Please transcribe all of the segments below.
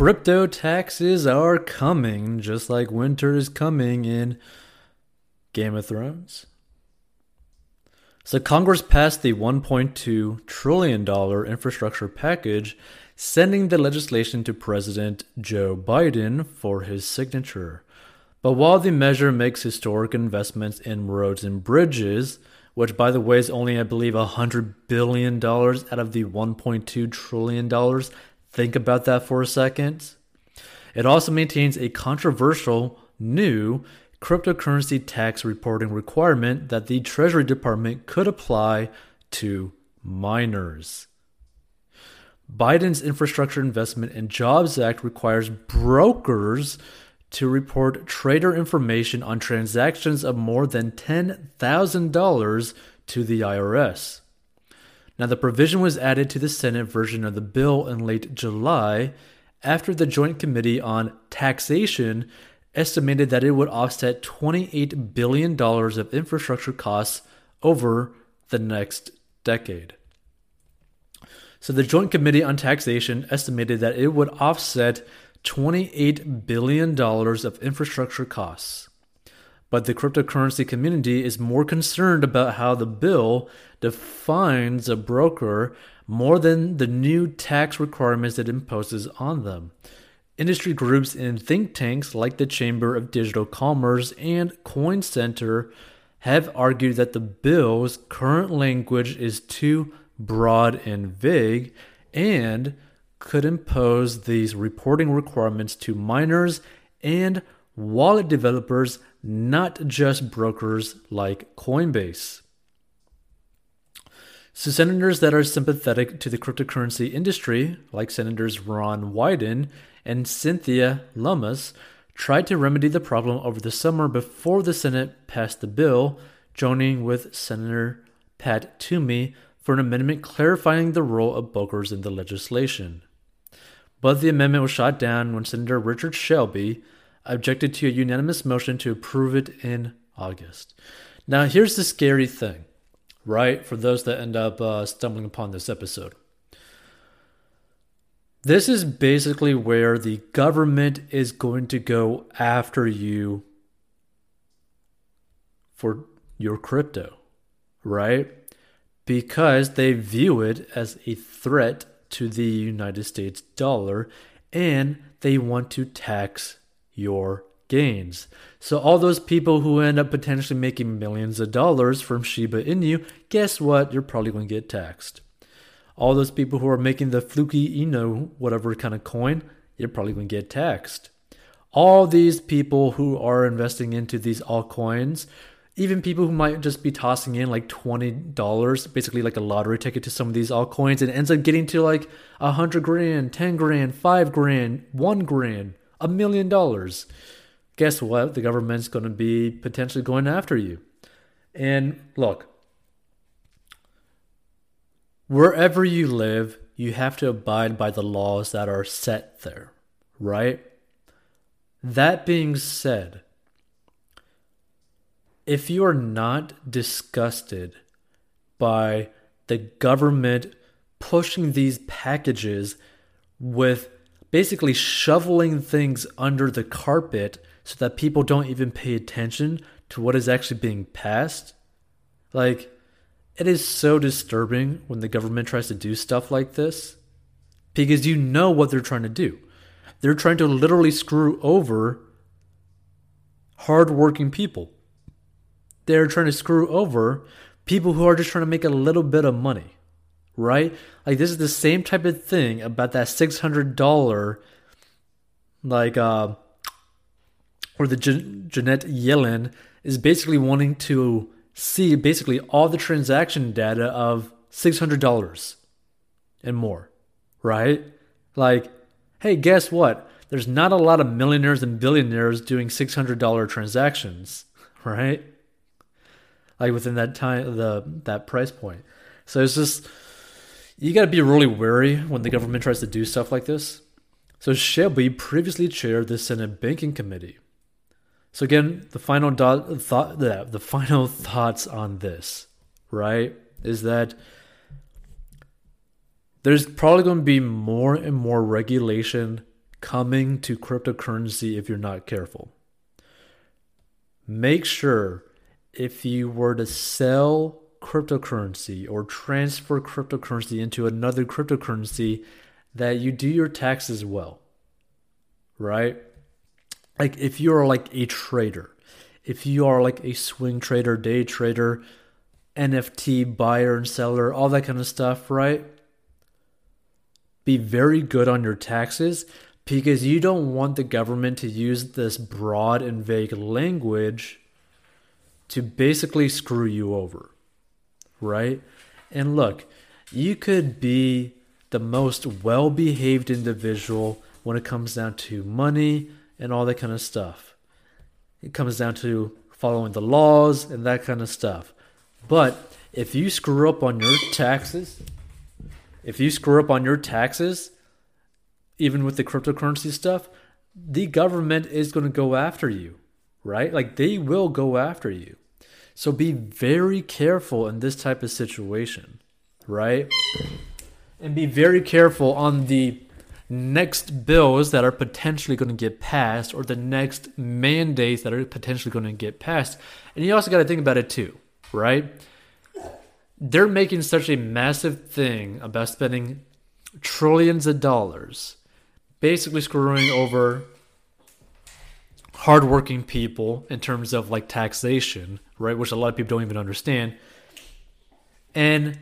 crypto taxes are coming, just like winter is coming in Game of Thrones. So, Congress passed the $1.2 trillion infrastructure package, sending the legislation to President Joe Biden for his signature. But while the measure makes historic investments in roads and bridges, which by the way is only, I believe, $100 billion out of the $1.2 trillion, think about that for a second. It also maintains a controversial new cryptocurrency tax reporting requirement that the Treasury Department could apply to miners. Biden's Infrastructure Investment and Jobs Act requires brokers to report trader information on transactions of more than $10,000 to the IRS. Now, the provision was added to the Senate version of the bill in late July after the Joint Committee on Taxation estimated that it would offset $28 billion of infrastructure costs over the next decade. So, the Joint Committee on Taxation estimated that it would offset $28 billion of infrastructure costs. But the cryptocurrency community is more concerned about how the bill defines a broker more than the new tax requirements it imposes on them. Industry groups and think tanks like the Chamber of Digital Commerce and Coin Center have argued that the bill's current language is too broad and vague and could impose these reporting requirements to miners and wallet developers, not just brokers like Coinbase. So, senators that are sympathetic to the cryptocurrency industry, like Senators Ron Wyden and Cynthia Lummis, tried to remedy the problem over the summer before the Senate passed the bill, joining with Senator Pat Toomey for an amendment clarifying the role of brokers in the legislation. But the amendment was shot down when Senator Richard Shelby objected to a unanimous motion to approve it in August. Now, here's the scary thing, right? For those that end up uh, stumbling upon this episode. This is basically where the government is going to go after you for your crypto, right? Because they view it as a threat to the United States dollar and they want to tax your gains. So, all those people who end up potentially making millions of dollars from Shiba Inu, guess what? You're probably going to get taxed. All those people who are making the Floki Inu, whatever kind of coin, you're probably going to get taxed. All these people who are investing into these altcoins even people who might just be tossing in like $20 basically like a lottery ticket to some of these altcoins and ends up getting to like a hundred grand 10 grand 5 grand 1 grand a million dollars. Guess what? The government's going to be potentially going after you. And look wherever you live you have to abide by the laws that are set there right? That being said if you are not disgusted by the government pushing these packages with basically shoveling things under the carpet so that people don't even pay attention to what is actually being passed, like, it is so disturbing when the government tries to do stuff like this because you know what they're trying to do. They're trying to literally screw over hardworking people. They're trying to screw over people who are just trying to make a little bit of money, right? Like this is the same type of thing about that six hundred dollar, like uh, or the Janet Yellen is basically wanting to see basically all the transaction data of six hundred dollars and more, right? Like, hey, guess what? There's not a lot of millionaires and billionaires doing six hundred dollar transactions, right? like within that time the that price point. So it's just you got to be really wary when the government tries to do stuff like this. So Shelby previously chaired the Senate Banking Committee. So again, the final dot, thought the, the final thoughts on this, right, is that there's probably going to be more and more regulation coming to cryptocurrency if you're not careful. Make sure if you were to sell cryptocurrency or transfer cryptocurrency into another cryptocurrency that you do your taxes well. Right? Like if you're like a trader, if you are like a swing trader, day trader, NFT buyer and seller, all that kind of stuff, right? Be very good on your taxes because you don't want the government to use this broad and vague language to basically screw you over, right? And look, you could be the most well behaved individual when it comes down to money and all that kind of stuff. It comes down to following the laws and that kind of stuff. But if you screw up on your taxes, if you screw up on your taxes, even with the cryptocurrency stuff, the government is going to go after you, right? Like they will go after you. So be very careful in this type of situation, right? And be very careful on the next bills that are potentially going to get passed or the next mandates that are potentially going to get passed. And you also got to think about it too, right? They're making such a massive thing about spending trillions of dollars basically screwing over hardworking people in terms of like taxation, right? Which a lot of people don't even understand. And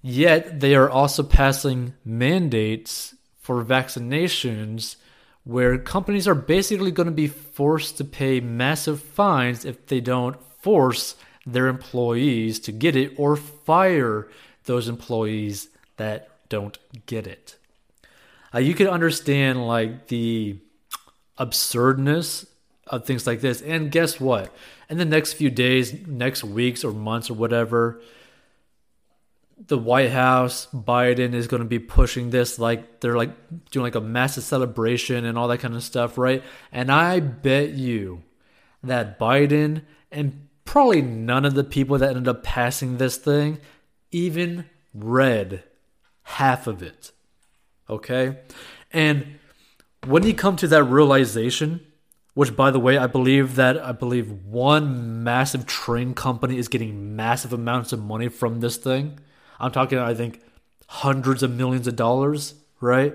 yet they are also passing mandates for vaccinations where companies are basically going to be forced to pay massive fines if they don't force their employees to get it or fire those employees that don't get it uh, you can understand like the absurdness of things like this. And guess what? In the next few days, next weeks or months or whatever, the White House, Biden is going to be pushing this like they're like doing like a massive celebration and all that kind of stuff, right? And I bet you that Biden and probably none of the people that ended up passing this thing even read half of it. Okay? And when you come to that realization, which by the way, I believe that I believe one massive train company is getting massive amounts of money from this thing. I'm talking, I think, hundreds of millions of dollars, right?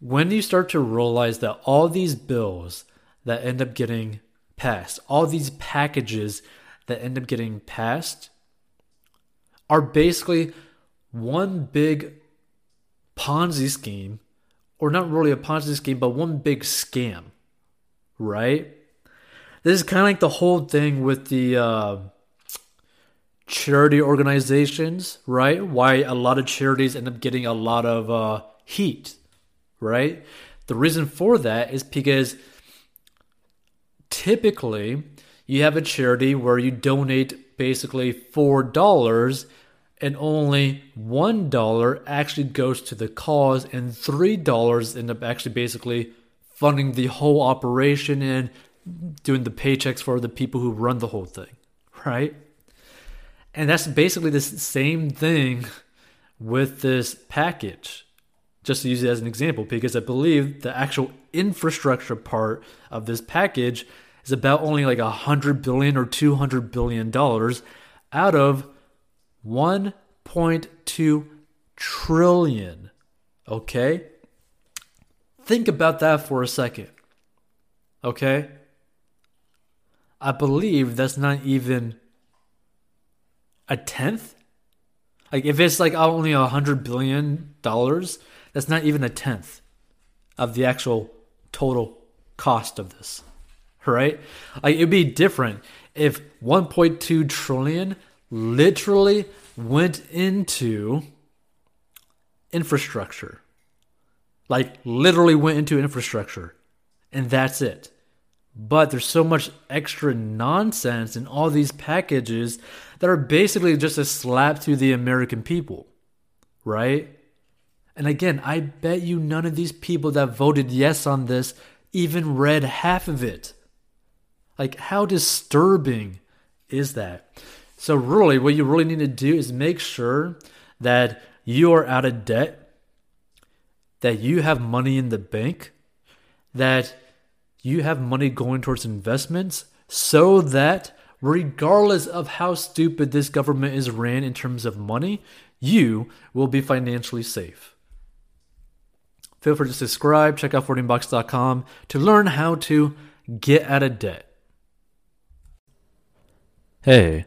When you start to realize that all these bills that end up getting passed, all these packages that end up getting passed, are basically one big Ponzi scheme, or not really a Ponzi scheme, but one big scam, right? This is kind of like the whole thing with the uh, charity organizations, right? Why a lot of charities end up getting a lot of uh, heat, right? The reason for that is because typically you have a charity where you donate basically $4 and only one dollar actually goes to the cause, and three dollars end up actually basically funding the whole operation and doing the paychecks for the people who run the whole thing, right? And that's basically the same thing with this package. Just to use it as an example, because I believe the actual infrastructure part of this package is about only like a hundred billion or two hundred billion dollars out of 1.2 trillion. Okay? Think about that for a second. Okay? I believe that's not even a tenth. Like if it's like only a hundred billion dollars, that's not even a tenth of the actual total cost of this. Right? Like it'd be different if 1.2 trillion literally went into infrastructure. Like, literally went into infrastructure. And that's it. But there's so much extra nonsense in all these packages that are basically just a slap to the American people. Right? And again, I bet you none of these people that voted yes on this even read half of it. Like, how disturbing is that? So, really, what you really need to do is make sure that you are out of debt. that you have money in the bank, that you have money going towards investments, so that regardless of how stupid this government is ran in terms of money, you will be financially safe. Feel free to subscribe, check out 14box.com to learn how to get out of debt. Hey,